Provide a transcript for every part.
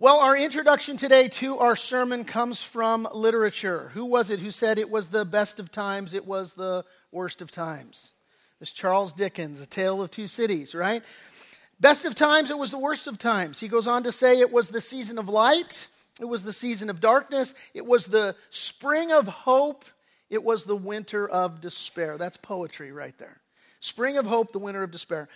Well, our introduction today to our sermon comes from literature. Who was it who said it was the best of times, it was the worst of times? It's Charles Dickens, A Tale of Two Cities, right? Best of times, it was the worst of times. He goes on to say it was the season of light, it was the season of darkness, it was the spring of hope, it was the winter of despair. That's poetry right there. Spring of hope, the winter of despair.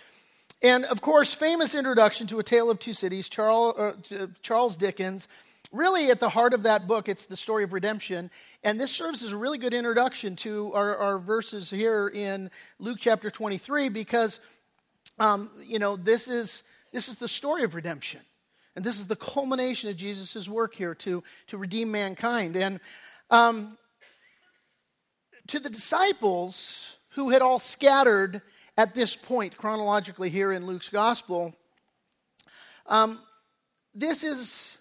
And of course, famous introduction to A Tale of Two Cities, Charles, uh, Charles Dickens. Really, at the heart of that book, it's the story of redemption. And this serves as a really good introduction to our, our verses here in Luke chapter 23 because, um, you know, this is, this is the story of redemption. And this is the culmination of Jesus' work here to, to redeem mankind. And um, to the disciples who had all scattered at this point, chronologically, here in Luke's gospel, um, this is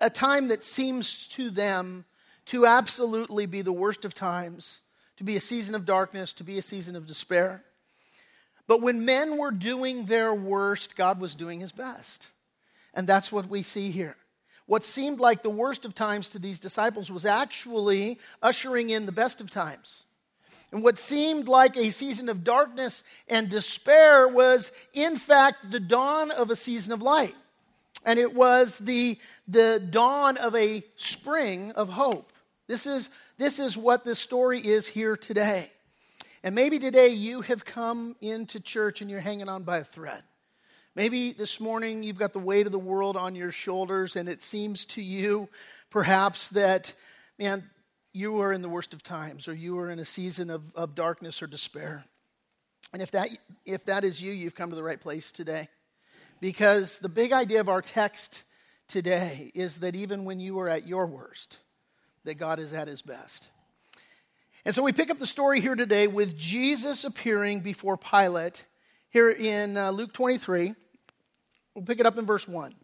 a time that seems to them to absolutely be the worst of times, to be a season of darkness, to be a season of despair. But when men were doing their worst, God was doing his best. And that's what we see here. What seemed like the worst of times to these disciples was actually ushering in the best of times. And what seemed like a season of darkness and despair was, in fact, the dawn of a season of light. And it was the, the dawn of a spring of hope. This is, this is what this story is here today. And maybe today you have come into church and you're hanging on by a thread. Maybe this morning you've got the weight of the world on your shoulders, and it seems to you perhaps that, man, you are in the worst of times or you are in a season of, of darkness or despair. And if that, if that is you, you've come to the right place today. Because the big idea of our text today is that even when you are at your worst, that God is at his best. And so we pick up the story here today with Jesus appearing before Pilate here in uh, Luke 23. We'll pick it up in verse 1.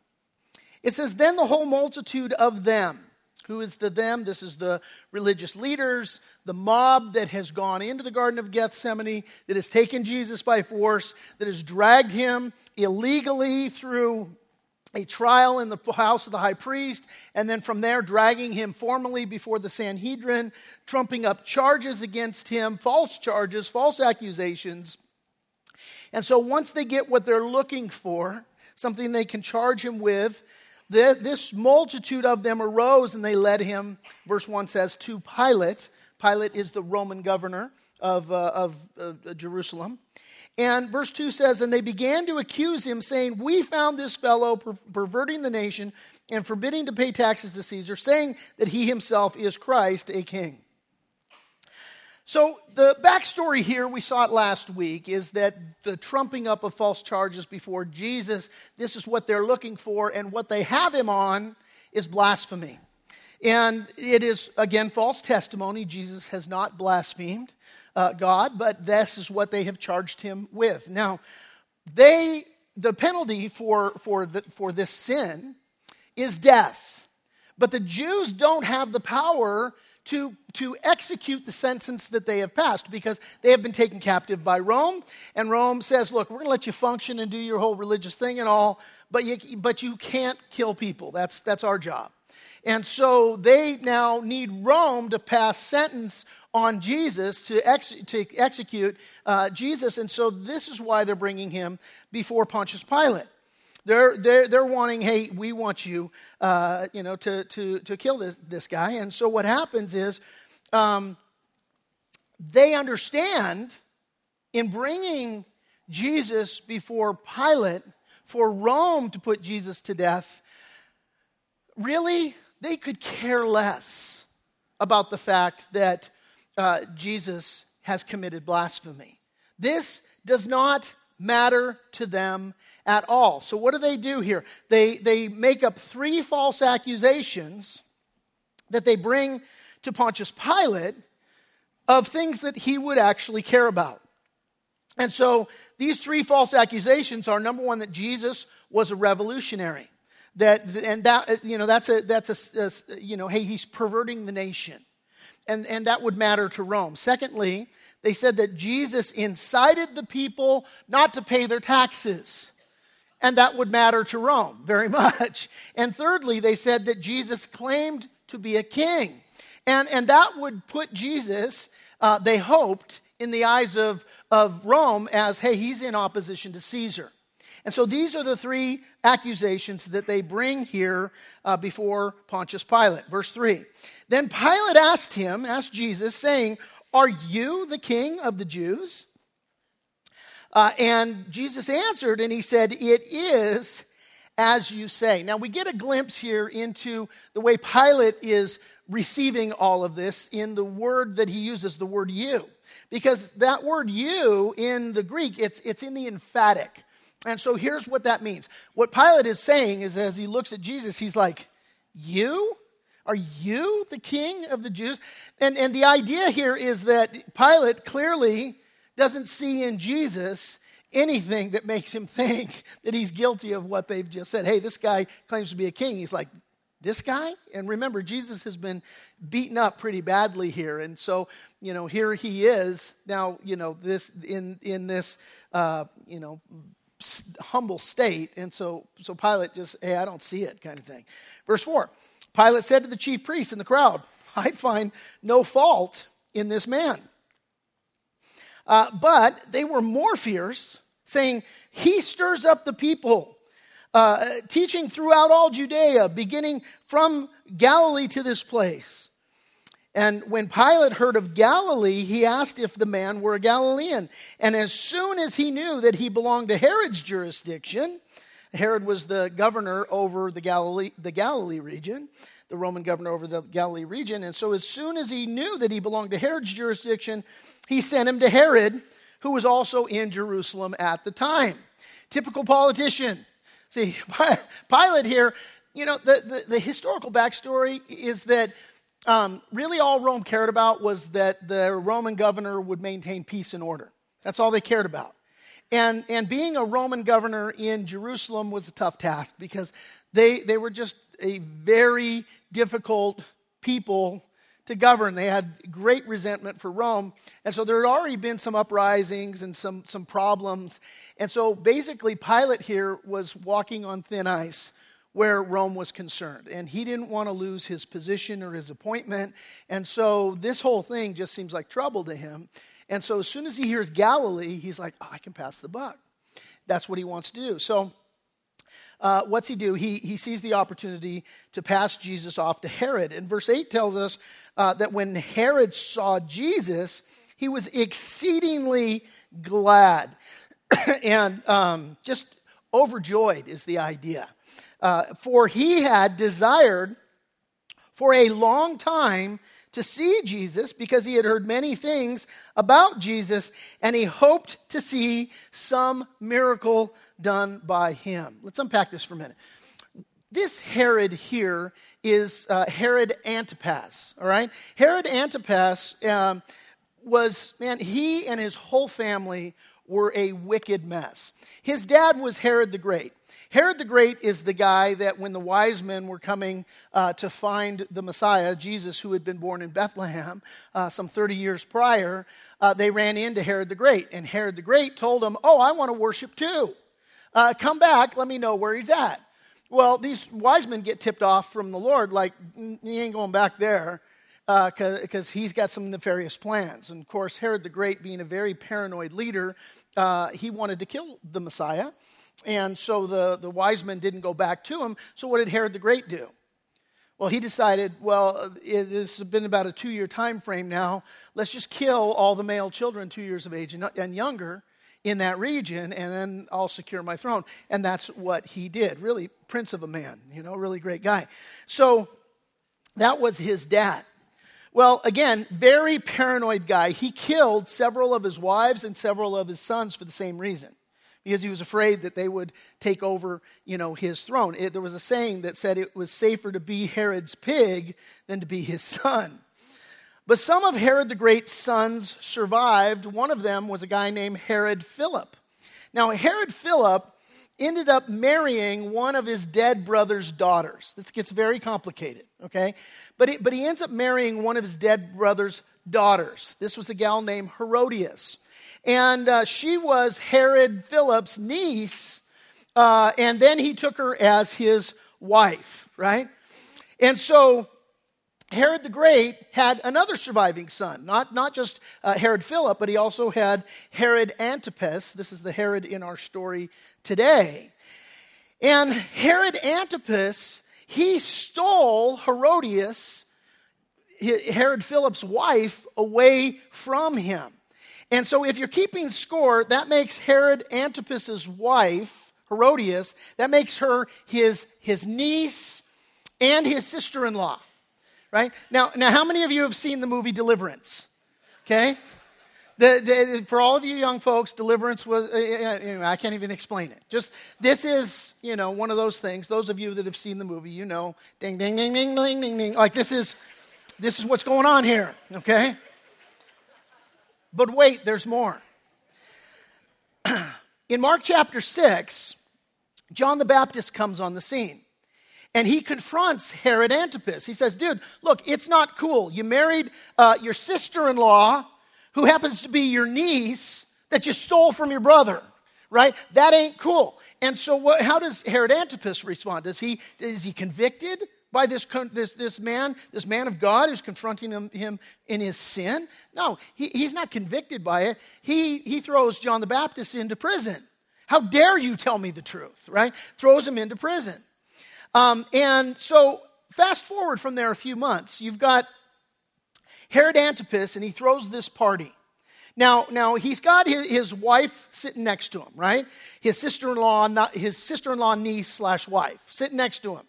It says, Then the whole multitude of them, who is the them? This is the religious leaders, the mob that has gone into the Garden of Gethsemane, that has taken Jesus by force, that has dragged him illegally through a trial in the house of the high priest, and then from there dragging him formally before the Sanhedrin, trumping up charges against him, false charges, false accusations. And so once they get what they're looking for, something they can charge him with, this multitude of them arose and they led him, verse 1 says, to Pilate. Pilate is the Roman governor of, uh, of uh, Jerusalem. And verse 2 says, And they began to accuse him, saying, We found this fellow per- perverting the nation and forbidding to pay taxes to Caesar, saying that he himself is Christ, a king. So, the backstory here, we saw it last week, is that the trumping up of false charges before Jesus, this is what they're looking for, and what they have him on is blasphemy. And it is, again, false testimony. Jesus has not blasphemed uh, God, but this is what they have charged him with. Now, they, the penalty for, for, the, for this sin is death. But the Jews don't have the power to, to execute the sentence that they have passed because they have been taken captive by Rome. And Rome says, look, we're going to let you function and do your whole religious thing and all, but you, but you can't kill people. That's, that's our job. And so they now need Rome to pass sentence on Jesus to, ex- to execute uh, Jesus. And so this is why they're bringing him before Pontius Pilate. They're, they're, they're wanting, hey, we want you, uh, you know, to, to, to kill this, this guy. And so what happens is um, they understand in bringing Jesus before Pilate for Rome to put Jesus to death, really, they could care less about the fact that uh, Jesus has committed blasphemy. This does not matter to them at all. So, what do they do here? They, they make up three false accusations that they bring to Pontius Pilate of things that he would actually care about. And so, these three false accusations are number one, that Jesus was a revolutionary. That, and that, you know, that's a, that's a, a you know, hey, he's perverting the nation. And, and that would matter to Rome. Secondly, they said that Jesus incited the people not to pay their taxes. And that would matter to Rome very much. And thirdly, they said that Jesus claimed to be a king. And, and that would put Jesus, uh, they hoped, in the eyes of, of Rome as, hey, he's in opposition to Caesar. And so these are the three accusations that they bring here uh, before Pontius Pilate. Verse 3. Then Pilate asked him, asked Jesus, saying, Are you the king of the Jews? Uh, and Jesus answered, and he said, It is as you say. Now we get a glimpse here into the way Pilate is receiving all of this in the word that he uses, the word you. Because that word you in the Greek, it's, it's in the emphatic. And so here's what that means. What Pilate is saying is as he looks at Jesus, he's like, You? Are you the king of the Jews? And, and the idea here is that Pilate clearly doesn't see in Jesus anything that makes him think that he's guilty of what they've just said. Hey, this guy claims to be a king. He's like, this guy? And remember, Jesus has been beaten up pretty badly here. And so, you know, here he is now, you know, this in, in this, uh, you know, humble state. And so, so Pilate just, hey, I don't see it kind of thing. Verse 4 Pilate said to the chief priests in the crowd, I find no fault in this man. Uh, but they were more fierce, saying, He stirs up the people, uh, teaching throughout all Judea, beginning from Galilee to this place. And when Pilate heard of Galilee, he asked if the man were a Galilean. And as soon as he knew that he belonged to Herod's jurisdiction, Herod was the governor over the Galilee, the Galilee region, the Roman governor over the Galilee region. And so, as soon as he knew that he belonged to Herod's jurisdiction, he sent him to Herod, who was also in Jerusalem at the time. Typical politician. See, Pilate here, you know, the, the, the historical backstory is that um, really all Rome cared about was that the Roman governor would maintain peace and order. That's all they cared about. And, and being a Roman governor in Jerusalem was a tough task because they, they were just a very difficult people to govern. They had great resentment for Rome. And so there had already been some uprisings and some, some problems. And so basically, Pilate here was walking on thin ice where Rome was concerned. And he didn't want to lose his position or his appointment. And so this whole thing just seems like trouble to him. And so as soon as he hears Galilee, he's like, oh, I can pass the buck. That's what he wants to do. So uh, what's he do? He, he sees the opportunity to pass Jesus off to Herod. And verse 8 tells us uh, that when Herod saw Jesus, he was exceedingly glad and um, just overjoyed, is the idea. Uh, for he had desired for a long time to see Jesus because he had heard many things about Jesus and he hoped to see some miracle done by him. Let's unpack this for a minute. This Herod here is uh, Herod Antipas, all right? Herod Antipas um, was, man, he and his whole family were a wicked mess. His dad was Herod the Great. Herod the Great is the guy that when the wise men were coming uh, to find the Messiah, Jesus, who had been born in Bethlehem uh, some 30 years prior, uh, they ran into Herod the Great. And Herod the Great told them, Oh, I want to worship too. Uh, come back, let me know where he's at. Well, these wise men get tipped off from the Lord, like, he ain't going back there because uh, he's got some nefarious plans. And of course, Herod the Great, being a very paranoid leader, uh, he wanted to kill the Messiah. And so the, the wise men didn't go back to him. So what did Herod the Great do? Well, he decided, well, it has been about a two year time frame now. Let's just kill all the male children two years of age and, and younger in that region, and then I'll secure my throne. And that's what he did. Really, prince of a man, you know, really great guy. So that was his dad. Well, again, very paranoid guy. He killed several of his wives and several of his sons for the same reason because he was afraid that they would take over, you know, his throne. It, there was a saying that said it was safer to be Herod's pig than to be his son. But some of Herod the Great's sons survived. One of them was a guy named Herod Philip. Now, Herod Philip ended up marrying one of his dead brother's daughters. This gets very complicated, okay? But, it, but he ends up marrying one of his dead brother's daughters. This was a gal named Herodias. And uh, she was Herod Philip's niece, uh, and then he took her as his wife, right? And so Herod the Great had another surviving son, not, not just uh, Herod Philip, but he also had Herod Antipas. This is the Herod in our story today. And Herod Antipas, he stole Herodias, Herod Philip's wife, away from him. And so if you're keeping score, that makes Herod Antipas's wife, Herodias, that makes her his, his niece and his sister in law right? Now, now, how many of you have seen the movie Deliverance? Okay? The, the, for all of you young folks, deliverance was, uh, I can't even explain it. Just, this is, you know, one of those things. Those of you that have seen the movie, you know, ding, ding, ding, ding, ding, ding, ding. Like, this is, this is what's going on here, okay? But wait, there's more. In Mark chapter 6, John the Baptist comes on the scene and he confronts Herod Antipas. He says, Dude, look, it's not cool. You married uh, your sister in law, who happens to be your niece, that you stole from your brother, right? That ain't cool. And so, what, how does Herod Antipas respond? Does he, is he convicted? by this, this, this man, this man of God who's confronting him, him in his sin? No, he, he's not convicted by it. He, he throws John the Baptist into prison. How dare you tell me the truth, right? Throws him into prison. Um, and so, fast forward from there a few months, you've got Herod Antipas, and he throws this party. Now, now he's got his, his wife sitting next to him, right? His sister-in-law, his sister-in-law niece slash wife sitting next to him,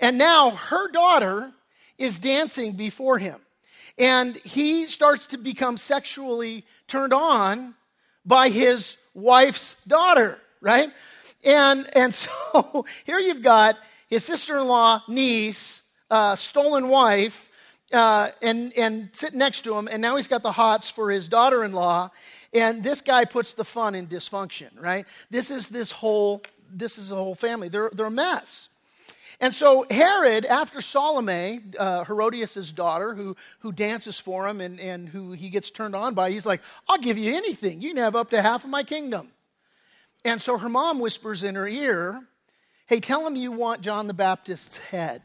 and now her daughter is dancing before him, and he starts to become sexually turned on by his wife's daughter, right? And and so here you've got his sister in law, niece, uh, stolen wife, uh, and, and sitting next to him, and now he's got the hots for his daughter in law. And this guy puts the fun in dysfunction, right? This is this whole, this is a whole family. They're, they're a mess. And so Herod, after Salome, uh, Herodias' daughter, who, who dances for him and, and who he gets turned on by, he's like, I'll give you anything. You can have up to half of my kingdom. And so her mom whispers in her ear, Hey, tell him you want John the Baptist's head.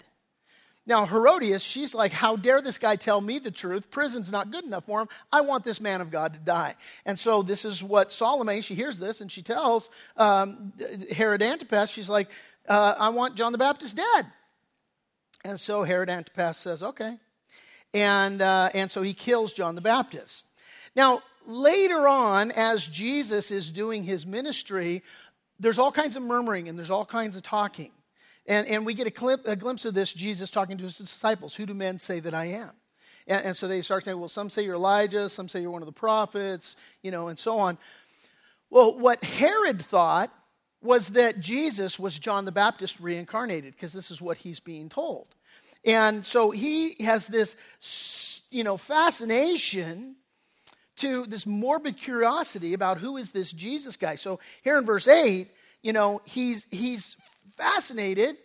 Now, Herodias, she's like, How dare this guy tell me the truth? Prison's not good enough for him. I want this man of God to die. And so, this is what Salome, she hears this and she tells um, Herod Antipas, she's like, uh, I want John the Baptist dead. And so, Herod Antipas says, Okay. And, uh, and so, he kills John the Baptist. Now, later on, as Jesus is doing his ministry, there's all kinds of murmuring and there's all kinds of talking. And, and we get a, clip, a glimpse of this Jesus talking to his disciples Who do men say that I am? And, and so they start saying, Well, some say you're Elijah, some say you're one of the prophets, you know, and so on. Well, what Herod thought was that Jesus was John the Baptist reincarnated, because this is what he's being told. And so he has this, you know, fascination to this morbid curiosity about who is this Jesus guy. So here in verse 8, you know, he's he's fascinated,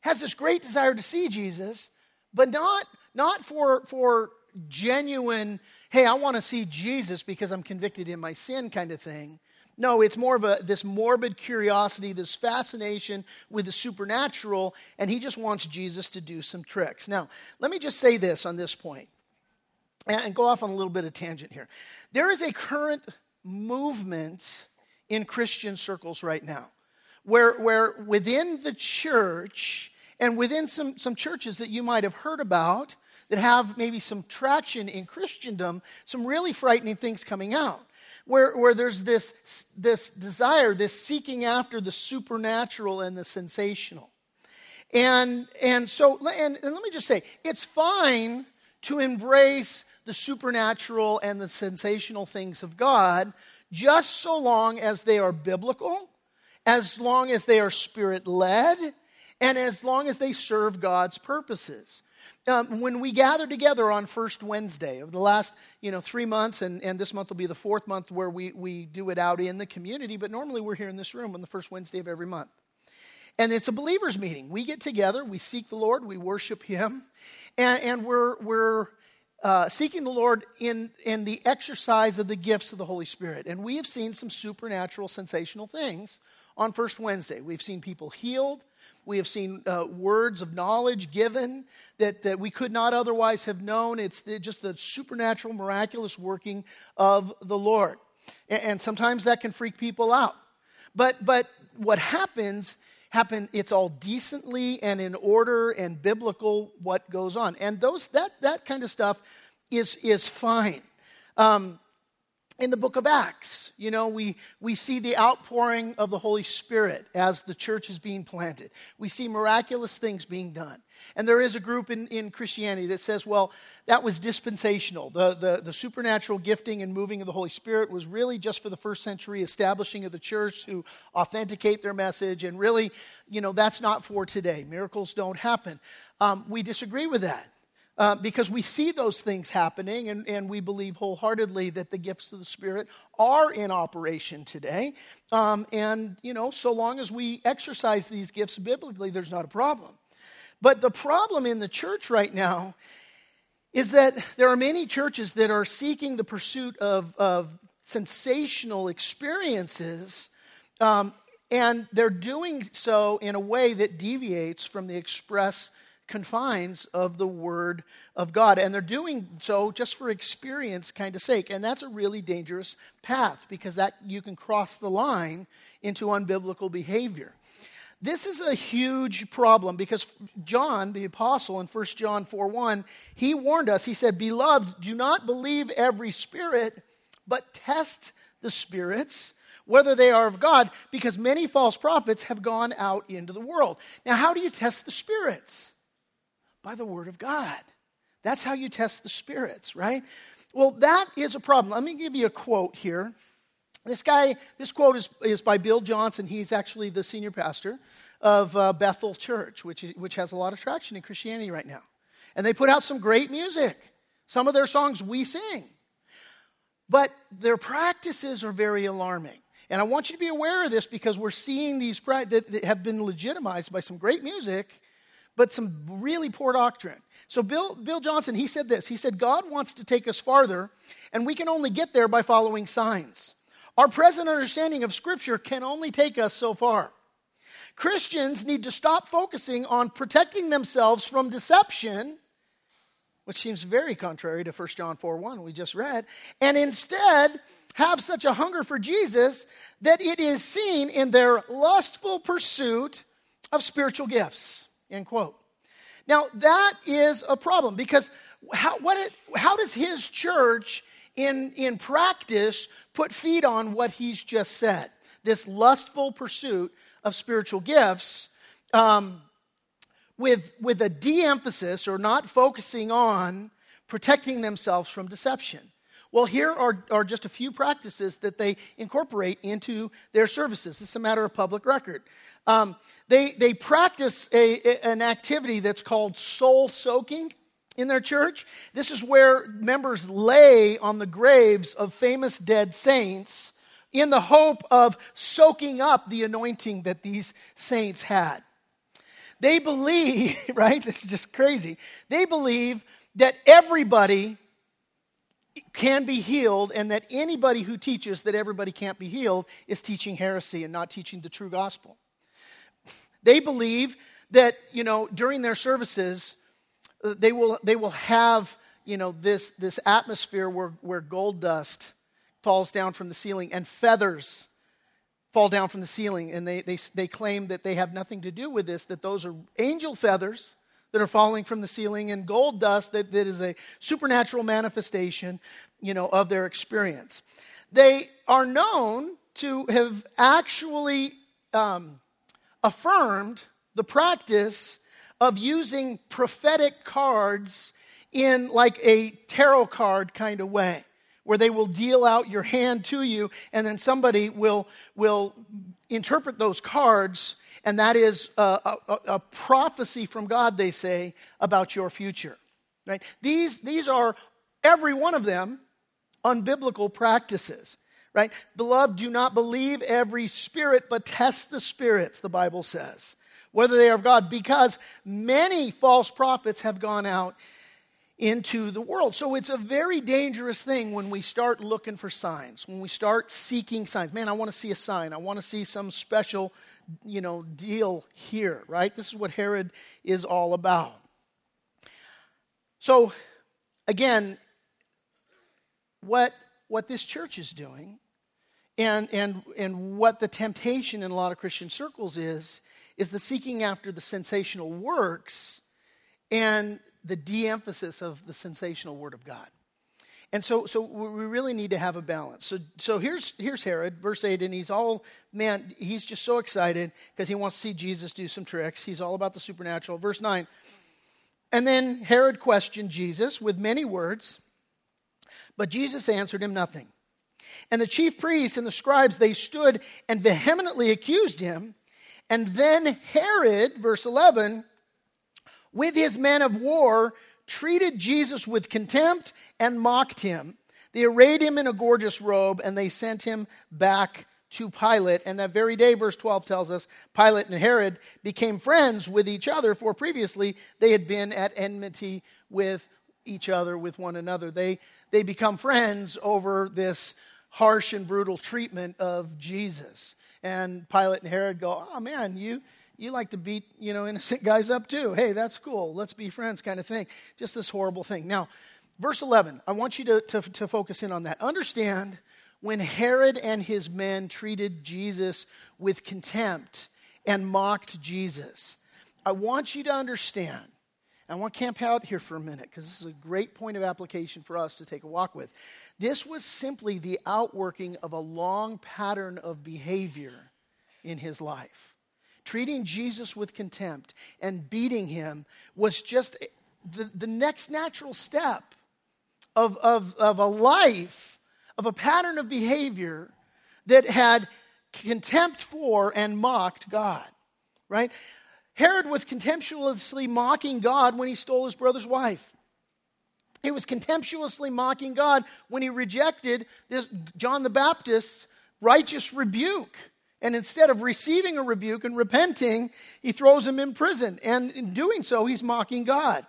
has this great desire to see Jesus, but not not for for genuine, hey, I want to see Jesus because I'm convicted in my sin kind of thing. No, it's more of a this morbid curiosity, this fascination with the supernatural, and he just wants Jesus to do some tricks. Now, let me just say this on this point, and go off on a little bit of tangent here. There is a current movement in Christian circles right now where, where within the church and within some, some churches that you might have heard about that have maybe some traction in Christendom, some really frightening things coming out. Where, where there's this, this desire, this seeking after the supernatural and the sensational. And, and so, and, and let me just say, it's fine to embrace the supernatural and the sensational things of God, just so long as they are biblical, as long as they are spirit led, and as long as they serve God's purposes. Um, when we gather together on first Wednesday of the last you know three months, and, and this month will be the fourth month where we, we do it out in the community, but normally we're here in this room on the first Wednesday of every month. And it's a believers' meeting. We get together, we seek the Lord, we worship Him, and, and we're, we're uh, seeking the Lord in, in the exercise of the gifts of the Holy Spirit. And we have seen some supernatural, sensational things on First Wednesday. We've seen people healed. We have seen uh, words of knowledge given that, that we could not otherwise have known. It's just the supernatural, miraculous working of the Lord. And, and sometimes that can freak people out. But, but what happens, happen, it's all decently and in order and biblical what goes on. And those, that, that kind of stuff is, is fine. Um, in the book of Acts, you know, we, we see the outpouring of the Holy Spirit as the church is being planted. We see miraculous things being done. And there is a group in, in Christianity that says, well, that was dispensational. The, the, the supernatural gifting and moving of the Holy Spirit was really just for the first century establishing of the church to authenticate their message. And really, you know, that's not for today. Miracles don't happen. Um, we disagree with that. Uh, because we see those things happening and, and we believe wholeheartedly that the gifts of the Spirit are in operation today. Um, and, you know, so long as we exercise these gifts biblically, there's not a problem. But the problem in the church right now is that there are many churches that are seeking the pursuit of, of sensational experiences, um, and they're doing so in a way that deviates from the express confines of the Word of God. And they're doing so just for experience kind of sake. And that's a really dangerous path because that you can cross the line into unbiblical behavior. This is a huge problem because John, the apostle, in 1 John 4 1, he warned us. He said, Beloved, do not believe every spirit, but test the spirits whether they are of God, because many false prophets have gone out into the world. Now, how do you test the spirits? By the Word of God. That's how you test the spirits, right? Well, that is a problem. Let me give you a quote here. This guy, this quote is, is by Bill Johnson. He's actually the senior pastor of uh, Bethel Church, which, which has a lot of traction in Christianity right now. And they put out some great music. Some of their songs we sing. But their practices are very alarming. And I want you to be aware of this because we're seeing these pra- that have been legitimized by some great music but some really poor doctrine. So, Bill, Bill Johnson, he said this He said, God wants to take us farther, and we can only get there by following signs. Our present understanding of Scripture can only take us so far. Christians need to stop focusing on protecting themselves from deception, which seems very contrary to 1 John 4 1 we just read, and instead have such a hunger for Jesus that it is seen in their lustful pursuit of spiritual gifts. End quote. Now, that is a problem because how, what it, how does his church in, in practice put feet on what he's just said? This lustful pursuit of spiritual gifts um, with, with a de emphasis or not focusing on protecting themselves from deception. Well, here are, are just a few practices that they incorporate into their services. It's a matter of public record. Um, they, they practice a, an activity that's called soul soaking in their church. This is where members lay on the graves of famous dead saints in the hope of soaking up the anointing that these saints had. They believe, right? This is just crazy. They believe that everybody can be healed and that anybody who teaches that everybody can't be healed is teaching heresy and not teaching the true gospel. They believe that, you know, during their services, uh, they will, they will have, you know, this, this atmosphere where, where gold dust falls down from the ceiling and feathers fall down from the ceiling. And they, they, they claim that they have nothing to do with this, that those are angel feathers that are falling from the ceiling and gold dust that, that is a supernatural manifestation, you know, of their experience. They are known to have actually um, affirmed the practice of using prophetic cards in like a tarot card kind of way where they will deal out your hand to you and then somebody will will interpret those cards and that is a, a, a, prophecy from God, they say, about your future. Right? These, these are, every one of them, unbiblical practices. Right? Beloved, do not believe every spirit, but test the spirits, the Bible says, whether they are of God, because many false prophets have gone out into the world. So it's a very dangerous thing when we start looking for signs, when we start seeking signs. Man, I want to see a sign. I want to see some special, you know, deal here, right? This is what Herod is all about. So again, what what this church is doing and and and what the temptation in a lot of Christian circles is is the seeking after the sensational works and the de emphasis of the sensational word of God. And so, so we really need to have a balance. So, so here's, here's Herod, verse 8, and he's all, man, he's just so excited because he wants to see Jesus do some tricks. He's all about the supernatural. Verse 9. And then Herod questioned Jesus with many words, but Jesus answered him nothing. And the chief priests and the scribes, they stood and vehemently accused him. And then Herod, verse 11, with his men of war, treated Jesus with contempt and mocked him. They arrayed him in a gorgeous robe and they sent him back to Pilate. And that very day, verse 12 tells us, Pilate and Herod became friends with each other, for previously they had been at enmity with each other, with one another. They, they become friends over this harsh and brutal treatment of Jesus. And Pilate and Herod go, Oh man, you you like to beat, you know, innocent guys up too. Hey, that's cool. Let's be friends kind of thing. Just this horrible thing. Now, verse 11, I want you to, to, to focus in on that. Understand when Herod and his men treated Jesus with contempt and mocked Jesus. I want you to understand. I want to camp out here for a minute because this is a great point of application for us to take a walk with. This was simply the outworking of a long pattern of behavior in his life treating Jesus with contempt and beating him was just the, the next natural step of, of, of a life, of a pattern of behavior that had contempt for and mocked God, right? Herod was contemptuously mocking God when he stole his brother's wife. He was contemptuously mocking God when he rejected this John the Baptist's righteous rebuke. And instead of receiving a rebuke and repenting, he throws him in prison. And in doing so, he's mocking God.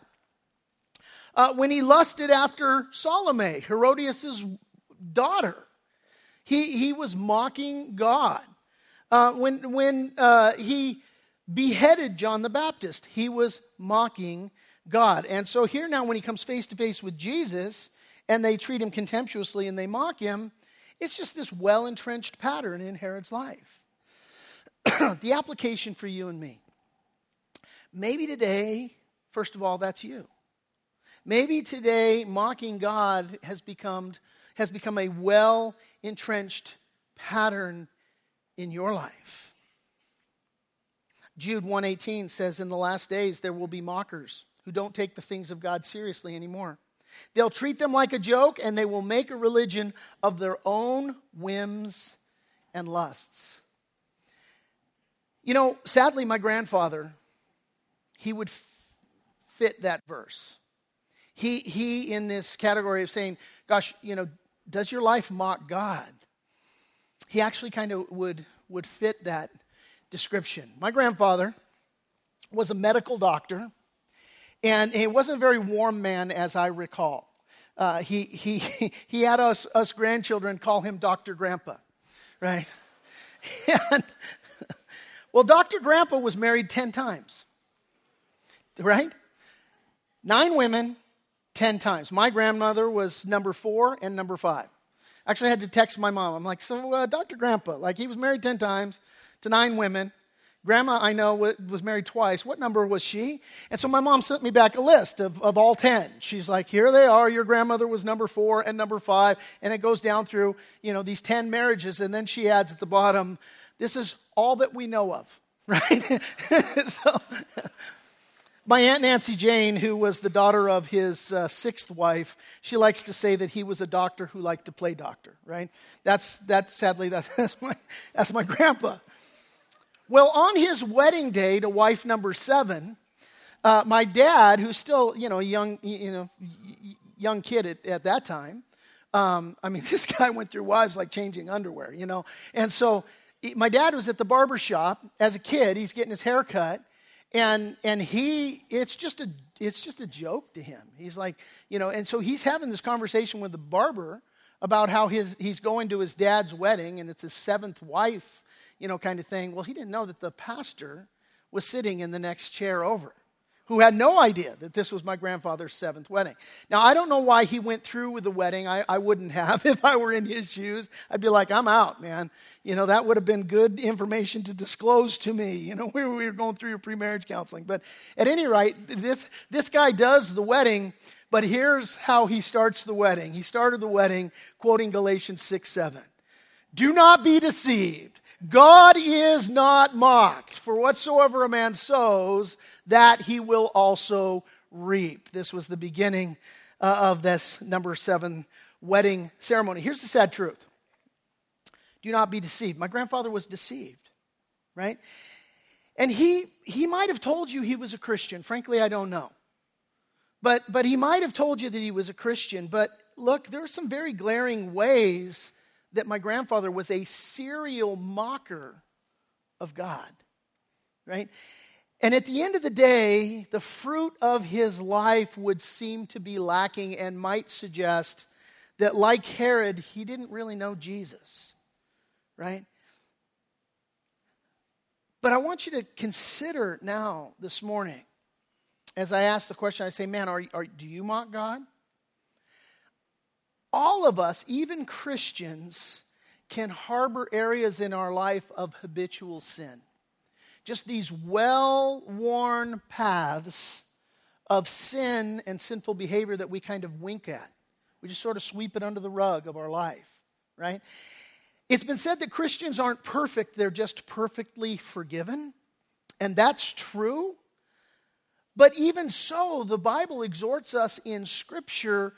Uh, when he lusted after Salome, Herodias' daughter, he, he was mocking God. Uh, when when uh, he beheaded John the Baptist, he was mocking God. And so here now, when he comes face to face with Jesus and they treat him contemptuously and they mock him, it's just this well entrenched pattern in Herod's life. the application for you and me. Maybe today, first of all, that's you. Maybe today, mocking God has become, has become a well entrenched pattern in your life. Jude 118 says in the last days there will be mockers who don't take the things of God seriously anymore. They'll treat them like a joke and they will make a religion of their own whims and lusts. You know, sadly, my grandfather, he would f- fit that verse. He, he, in this category of saying, gosh, you know, does your life mock God? He actually kind of would, would fit that description. My grandfather was a medical doctor, and he wasn't a very warm man, as I recall. Uh, he, he, he had us, us grandchildren call him Dr. Grandpa, right? And well, Dr. Grandpa was married 10 times, right? Nine women, 10 times. My grandmother was number four and number five. Actually, I had to text my mom. I'm like, so uh, Dr. Grandpa, like he was married 10 times to nine women. Grandma, I know, was married twice. What number was she? And so my mom sent me back a list of, of all 10. She's like, here they are. Your grandmother was number four and number five. And it goes down through, you know, these 10 marriages. And then she adds at the bottom, this is all that we know of, right? so, my Aunt Nancy Jane, who was the daughter of his uh, sixth wife, she likes to say that he was a doctor who liked to play doctor, right? That's, that, sadly, that, that's, my, that's my grandpa. Well, on his wedding day to wife number seven, uh, my dad, who's still, you know, a young, you know, young kid at, at that time, um, I mean, this guy went through wives like changing underwear, you know, and so my dad was at the barber shop as a kid. He's getting his hair cut. and and he it's just a it's just a joke to him he's like you know and so he's having this conversation with the barber about how his he's going to his dad's wedding and it's his seventh wife you know kind of thing well he didn't know that the pastor was sitting in the next chair over who had no idea that this was my grandfather's seventh wedding. Now, I don't know why he went through with the wedding. I, I wouldn't have if I were in his shoes. I'd be like, I'm out, man. You know, that would have been good information to disclose to me. You know, we were going through your pre-marriage counseling. But at any rate, this, this guy does the wedding, but here's how he starts the wedding. He started the wedding quoting Galatians 6 7. Do not be deceived. God is not mocked. For whatsoever a man sows, that he will also reap. This was the beginning uh, of this number seven wedding ceremony. Here's the sad truth do not be deceived. My grandfather was deceived, right? And he, he might have told you he was a Christian. Frankly, I don't know. But, but he might have told you that he was a Christian. But look, there are some very glaring ways that my grandfather was a serial mocker of God, right? And at the end of the day, the fruit of his life would seem to be lacking and might suggest that, like Herod, he didn't really know Jesus, right? But I want you to consider now this morning, as I ask the question, I say, man, are, are, do you mock God? All of us, even Christians, can harbor areas in our life of habitual sin just these well worn paths of sin and sinful behavior that we kind of wink at. We just sort of sweep it under the rug of our life, right? It's been said that Christians aren't perfect, they're just perfectly forgiven. And that's true. But even so, the Bible exhorts us in Scripture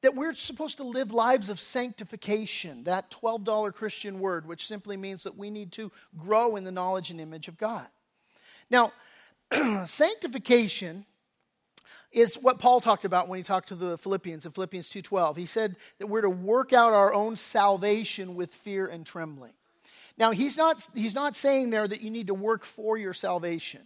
that we're supposed to live lives of sanctification, that $12 Christian word, which simply means that we need to grow in the knowledge and image of God. Now, sanctification is what Paul talked about when he talked to the Philippians in Philippians 2:12. He said that we're to work out our own salvation with fear and trembling. Now, he's not, he's not saying there that you need to work for your salvation.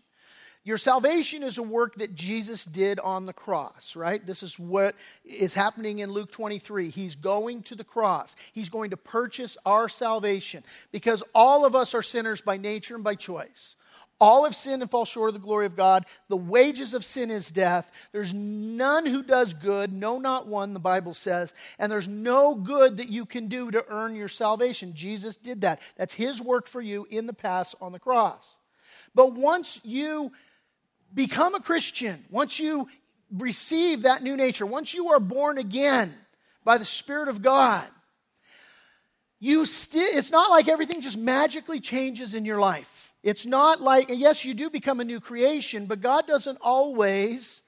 Your salvation is a work that Jesus did on the cross, right? This is what is happening in Luke 23. He's going to the cross. He's going to purchase our salvation because all of us are sinners by nature and by choice. All have sinned and fall short of the glory of God. The wages of sin is death. There's none who does good, no, not one, the Bible says. And there's no good that you can do to earn your salvation. Jesus did that. That's his work for you in the past on the cross. But once you become a Christian, once you receive that new nature, once you are born again by the Spirit of God, you still it's not like everything just magically changes in your life. It's not like yes, you do become a new creation, but God doesn't always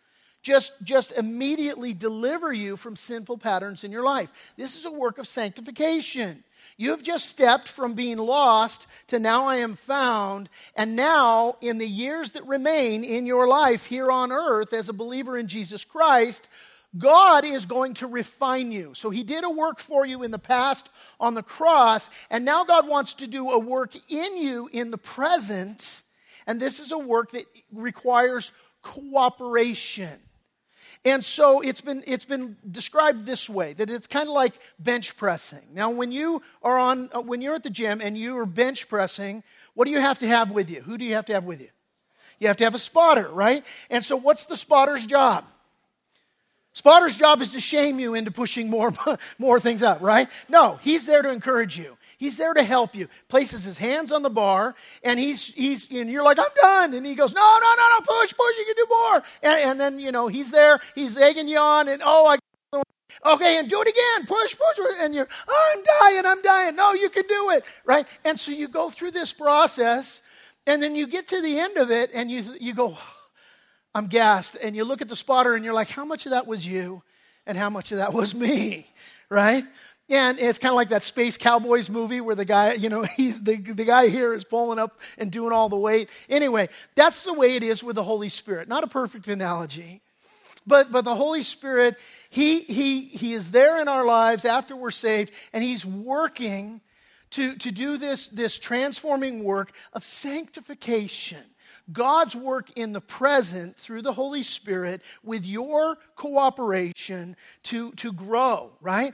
just, just immediately deliver you from sinful patterns in your life. This is a work of sanctification. You have just stepped from being lost to now I am found. And now, in the years that remain in your life here on earth as a believer in Jesus Christ, God is going to refine you. So He did a work for you in the past on the cross, and now God wants to do a work in you in the present. And this is a work that requires cooperation. And so it's been, it's been described this way that it's kind of like bench pressing. Now, when you are on, uh, when you're at the gym and you are bench pressing, what do you have to have with you? Who do you have to have with you? You have to have a spotter, right? And so, what's the spotter's job? Spotter's job is to shame you into pushing more, more things up, right? No, he's there to encourage you. He's there to help you. Places his hands on the bar, and he's he's and you're like, I'm done. And he goes, No, no, no, no, push, push, you can do more. And, and then you know he's there, he's egging you on, and oh, I okay, and do it again, push, push, and you're, I'm dying, I'm dying. No, you can do it, right? And so you go through this process, and then you get to the end of it, and you you go, I'm gassed, and you look at the spotter, and you're like, How much of that was you, and how much of that was me, right? And it's kind of like that Space Cowboys movie where the guy, you know, he's the, the guy here is pulling up and doing all the weight. Anyway, that's the way it is with the Holy Spirit. Not a perfect analogy, but, but the Holy Spirit, he, he, he is there in our lives after we're saved, and He's working to, to do this, this transforming work of sanctification God's work in the present through the Holy Spirit with your cooperation to, to grow, right?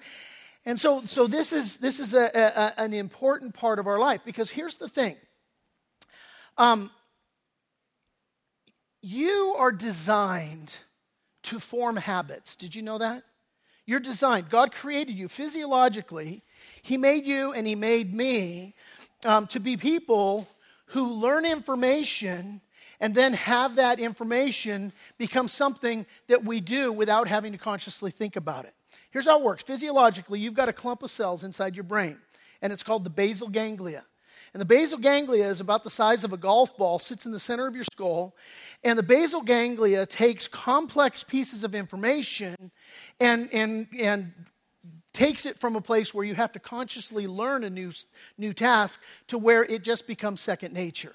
And so, so this is, this is a, a, an important part of our life because here's the thing um, you are designed to form habits. Did you know that? You're designed. God created you physiologically. He made you and He made me um, to be people who learn information and then have that information become something that we do without having to consciously think about it. Here's how it works physiologically, you've got a clump of cells inside your brain, and it's called the basal ganglia. And the basal ganglia is about the size of a golf ball, sits in the center of your skull. And the basal ganglia takes complex pieces of information and, and, and takes it from a place where you have to consciously learn a new, new task to where it just becomes second nature.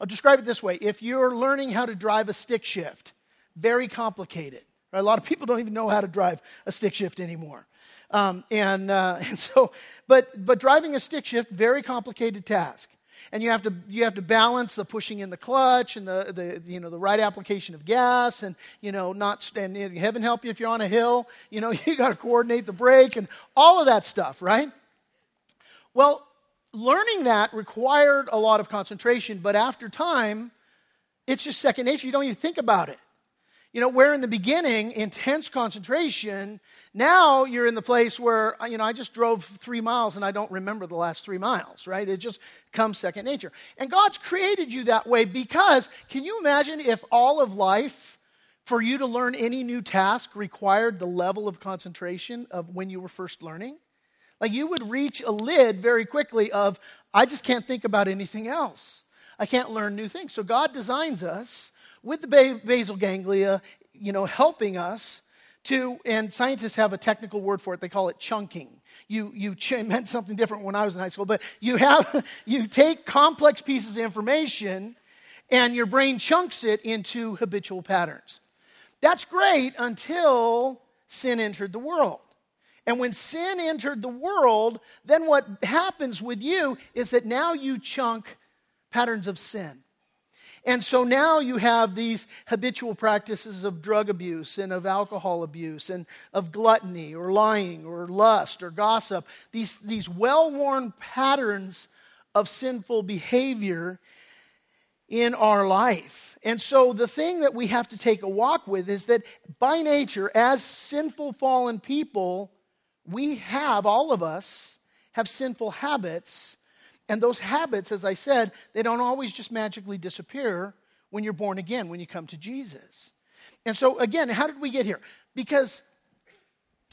I'll describe it this way if you're learning how to drive a stick shift, very complicated. Right? A lot of people don't even know how to drive a stick shift anymore. Um, and, uh, and so, but, but driving a stick shift, very complicated task. And you have to, you have to balance the pushing in the clutch and the, the, you know, the right application of gas and, you know, not, and heaven help you if you're on a hill, you know, you got to coordinate the brake and all of that stuff, right? Well, learning that required a lot of concentration, but after time, it's just second nature. You don't even think about it. You know, where in the beginning, intense concentration, now you're in the place where, uh, you know, I just drove three miles and I don't remember the last three miles, right? It just comes second nature. And God's created you that way because can you imagine if all of life, for you to learn any new task, required the level of concentration of when you were first learning? Like you would reach a lid very quickly of, I just can't think about anything else. I can't learn new things. So God designs us with the basal ganglia, you know, helping us to, and scientists have a technical word for it, they call it chunking. You, you ch- meant something different when I was in high school, but you have, you take complex pieces of information and your brain chunks it into habitual patterns. That's great until sin entered the world. And when sin entered the world, then what happens with you is that now you chunk patterns of sin. And so now you have these habitual practices of drug abuse and of alcohol abuse and of gluttony or lying or lust or gossip, these, these well worn patterns of sinful behavior in our life. And so the thing that we have to take a walk with is that by nature, as sinful fallen people, we have, all of us, have sinful habits and those habits, as I said, they don't always just magically disappear when you're born again, when you come to Jesus. And so, again, how did we get here? Because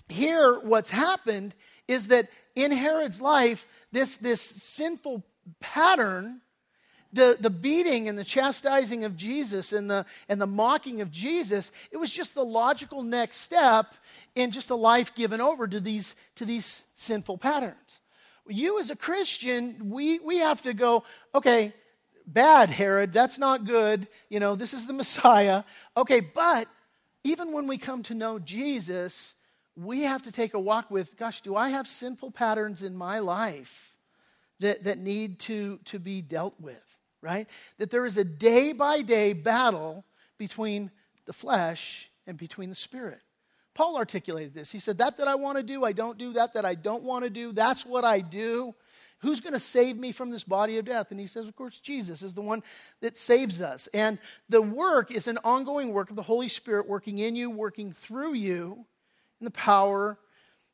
here, what's happened is that in Herod's life, this, this sinful pattern, the, the beating and the chastising of Jesus and the, and the mocking of Jesus, it was just the logical next step in just a life given over to these, to these sinful patterns you as a Christian, we, we have to go, okay, bad, Herod, that's not good. You know, this is the Messiah. Okay, but even when we come to know Jesus, we have to take a walk with, gosh, do I have sinful patterns in my life that, that need to, to be dealt with, right? That there is a day by day battle between the flesh and between the spirit. Paul articulated this. He said, That that I want to do, I don't do. That that I don't want to do, that's what I do. Who's going to save me from this body of death? And he says, Of course, Jesus is the one that saves us. And the work is an ongoing work of the Holy Spirit working in you, working through you, in the power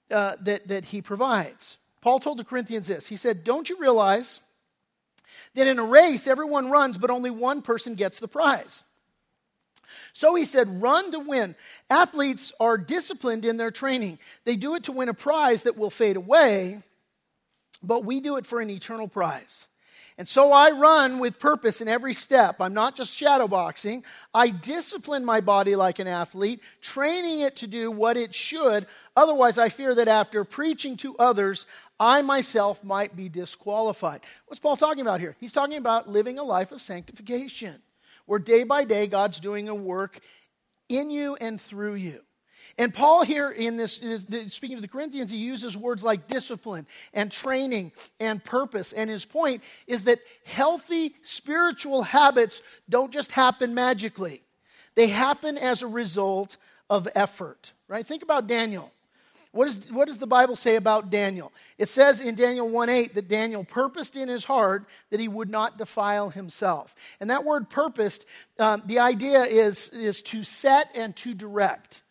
uh, that, that he provides. Paul told the Corinthians this He said, Don't you realize that in a race everyone runs, but only one person gets the prize? So he said, run to win. Athletes are disciplined in their training. They do it to win a prize that will fade away, but we do it for an eternal prize. And so I run with purpose in every step. I'm not just shadowboxing. I discipline my body like an athlete, training it to do what it should. Otherwise, I fear that after preaching to others, I myself might be disqualified. What's Paul talking about here? He's talking about living a life of sanctification where day by day God's doing a work in you and through you. And Paul, here in this, speaking to the Corinthians, he uses words like discipline and training and purpose. And his point is that healthy spiritual habits don't just happen magically, they happen as a result of effort, right? Think about Daniel. What, is, what does the Bible say about Daniel? It says in Daniel 1 8 that Daniel purposed in his heart that he would not defile himself. And that word purposed, um, the idea is, is to set and to direct.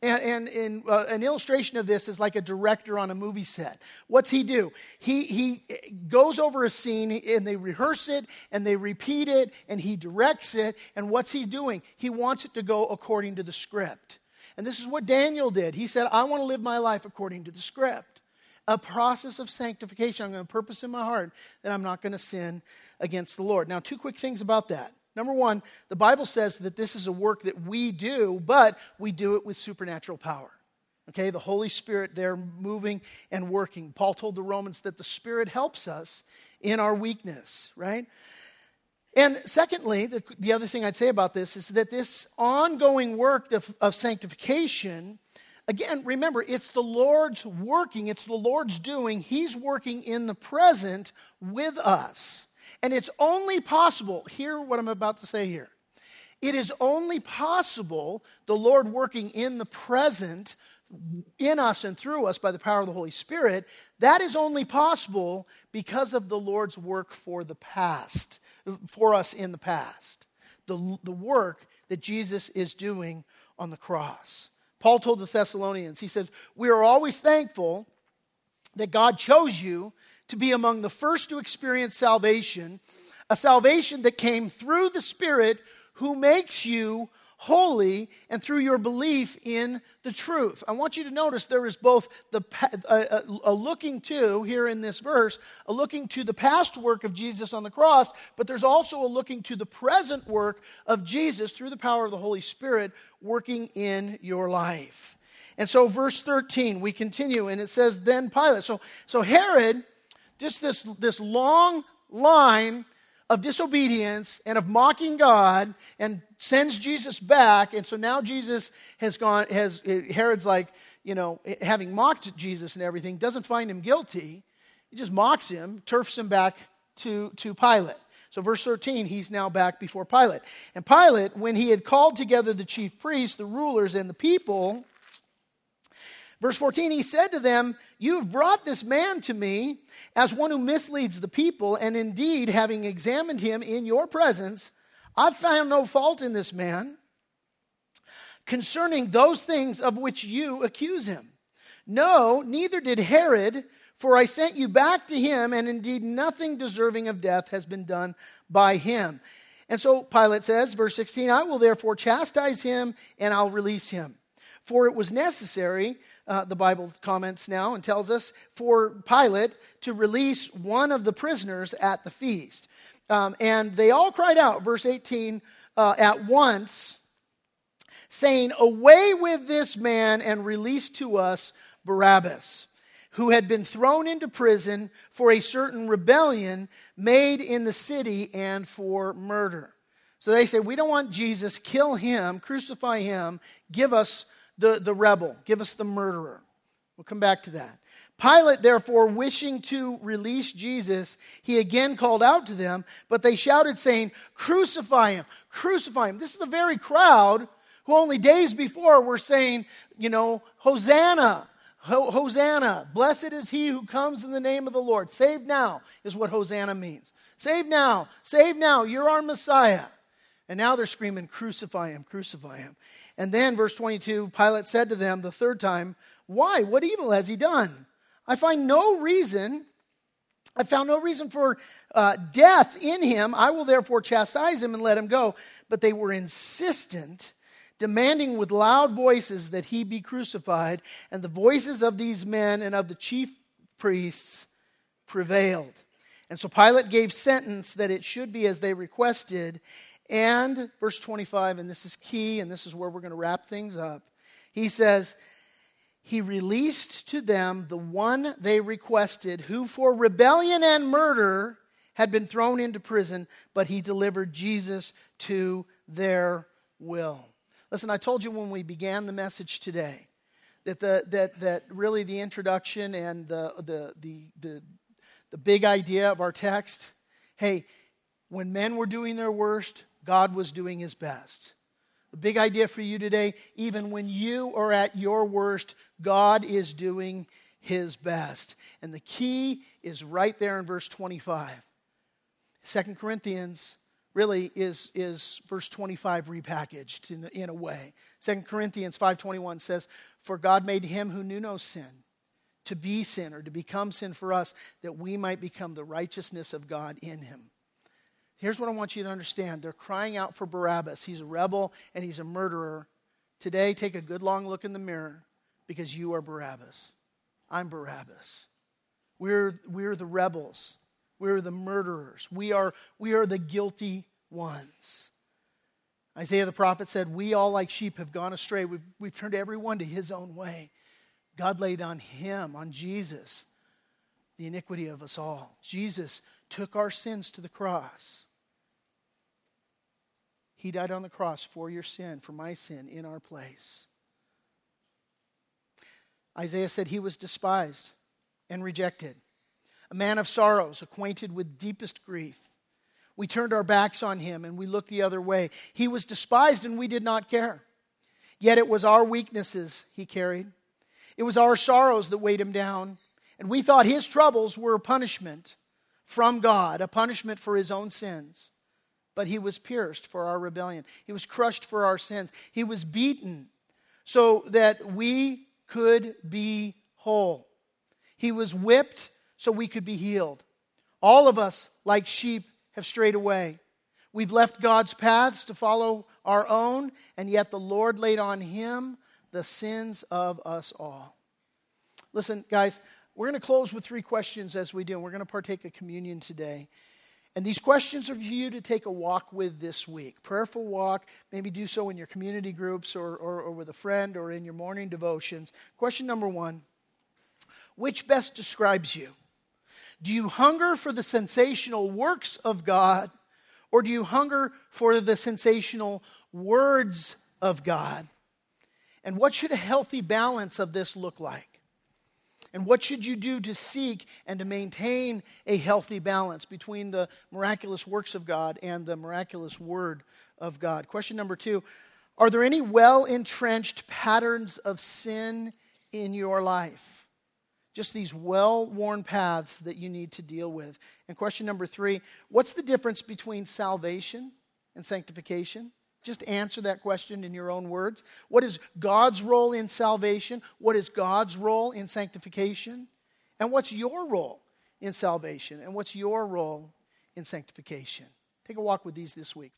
And, and, uh, an illustration of this is like a director on a movie set. What's he do? He, he goes over a scene and they rehearse it and they repeat it and he directs it. And what's he doing? He wants it to go according to the script. And this is what Daniel did. He said, I want to live my life according to the script. A process of sanctification. I'm going to purpose in my heart that I'm not going to sin against the Lord. Now, two quick things about that. Number one, the Bible says that this is a work that we do, but we do it with supernatural power. Okay, the Holy Spirit there moving and working. Paul told the Romans that the Spirit helps us in our weakness, right? And secondly, the, the other thing I'd say about this is that this ongoing work of, of sanctification, again, remember, it's the Lord's working, it's the Lord's doing. He's working in the present with us. And it's only possible, hear what I'm about to say here. It is only possible, the Lord working in the present, in us and through us by the power of the Holy Spirit, that is only possible because of the Lord's work for the past, for us in the past. The, the work that Jesus is doing on the cross. Paul told the Thessalonians, he said, We are always thankful that God chose you to be among the first to experience salvation, a salvation that came through the Spirit who makes you holy and through your belief in the truth. I want you to notice there is both the, a, a, looking to, here in this verse, a looking to the past work of Jesus on the cross, but there's also a looking to the present work of Jesus through the power of the Holy Spirit working in your life. And so, verse 13, we continue, and it says, Then Pilate. So, so Herod just this, this long line of disobedience and of mocking God and sends Jesus back. And so now Jesus has gone, has, Herod's like, you know, having mocked Jesus and everything, doesn't find him guilty. He just mocks him, turfs him back to, to Pilate. So, verse 13, he's now back before Pilate. And Pilate, when he had called together the chief priests, the rulers, and the people, Verse 14, he said to them, You have brought this man to me as one who misleads the people, and indeed, having examined him in your presence, I've found no fault in this man concerning those things of which you accuse him. No, neither did Herod, for I sent you back to him, and indeed nothing deserving of death has been done by him. And so Pilate says, verse 16, I will therefore chastise him and I'll release him. For it was necessary uh, the Bible comments now and tells us, for Pilate to release one of the prisoners at the feast. Um, and they all cried out, verse 18, uh, at once, saying, Away with this man and release to us Barabbas, who had been thrown into prison for a certain rebellion made in the city and for murder. So they say, We don't want Jesus, kill him, crucify him, give us the, the rebel, give us the murderer. We'll come back to that. Pilate, therefore, wishing to release Jesus, he again called out to them, but they shouted, saying, Crucify him, crucify him. This is the very crowd who only days before were saying, you know, Hosanna, Hosanna, blessed is he who comes in the name of the Lord. Save now is what Hosanna means. Save now, save now, you're our Messiah. And now they're screaming, Crucify him, crucify him. And then, verse 22 Pilate said to them the third time, Why? What evil has he done? I find no reason. I found no reason for uh, death in him. I will therefore chastise him and let him go. But they were insistent, demanding with loud voices that he be crucified. And the voices of these men and of the chief priests prevailed. And so Pilate gave sentence that it should be as they requested. And verse 25, and this is key, and this is where we're going to wrap things up. He says, He released to them the one they requested, who for rebellion and murder had been thrown into prison, but he delivered Jesus to their will. Listen, I told you when we began the message today that, the, that, that really the introduction and the, the, the, the, the big idea of our text hey, when men were doing their worst, God was doing his best. The big idea for you today even when you are at your worst, God is doing his best. And the key is right there in verse 25. Second Corinthians really is, is verse 25 repackaged in, in a way. Second Corinthians 5.21 says, For God made him who knew no sin to be sin or to become sin for us that we might become the righteousness of God in him. Here's what I want you to understand. They're crying out for Barabbas. He's a rebel and he's a murderer. Today, take a good long look in the mirror because you are Barabbas. I'm Barabbas. We're, we're the rebels. We're the murderers. We are, we are the guilty ones. Isaiah the prophet said, We all like sheep have gone astray. We've, we've turned everyone to his own way. God laid on him, on Jesus, the iniquity of us all. Jesus took our sins to the cross. He died on the cross for your sin, for my sin, in our place. Isaiah said he was despised and rejected a man of sorrows, acquainted with deepest grief. We turned our backs on him and we looked the other way. He was despised and we did not care. Yet it was our weaknesses he carried, it was our sorrows that weighed him down. And we thought his troubles were a punishment from God, a punishment for his own sins. But he was pierced for our rebellion, he was crushed for our sins, he was beaten so that we could be whole. He was whipped so we could be healed. All of us, like sheep, have strayed away. We've left God's paths to follow our own, and yet the Lord laid on him the sins of us all. Listen, guys, we're going to close with three questions as we do. We're going to partake of communion today. And these questions are for you to take a walk with this week. Prayerful walk, maybe do so in your community groups or, or, or with a friend or in your morning devotions. Question number one Which best describes you? Do you hunger for the sensational works of God, or do you hunger for the sensational words of God? And what should a healthy balance of this look like? And what should you do to seek and to maintain a healthy balance between the miraculous works of God and the miraculous word of God? Question number two Are there any well entrenched patterns of sin in your life? just these well worn paths that you need to deal with. And question number three what's the difference between salvation and sanctification? Just answer that question in your own words. What is God's role in salvation? What is God's role in sanctification? And what's your role in salvation? And what's your role in sanctification? Take a walk with these this week.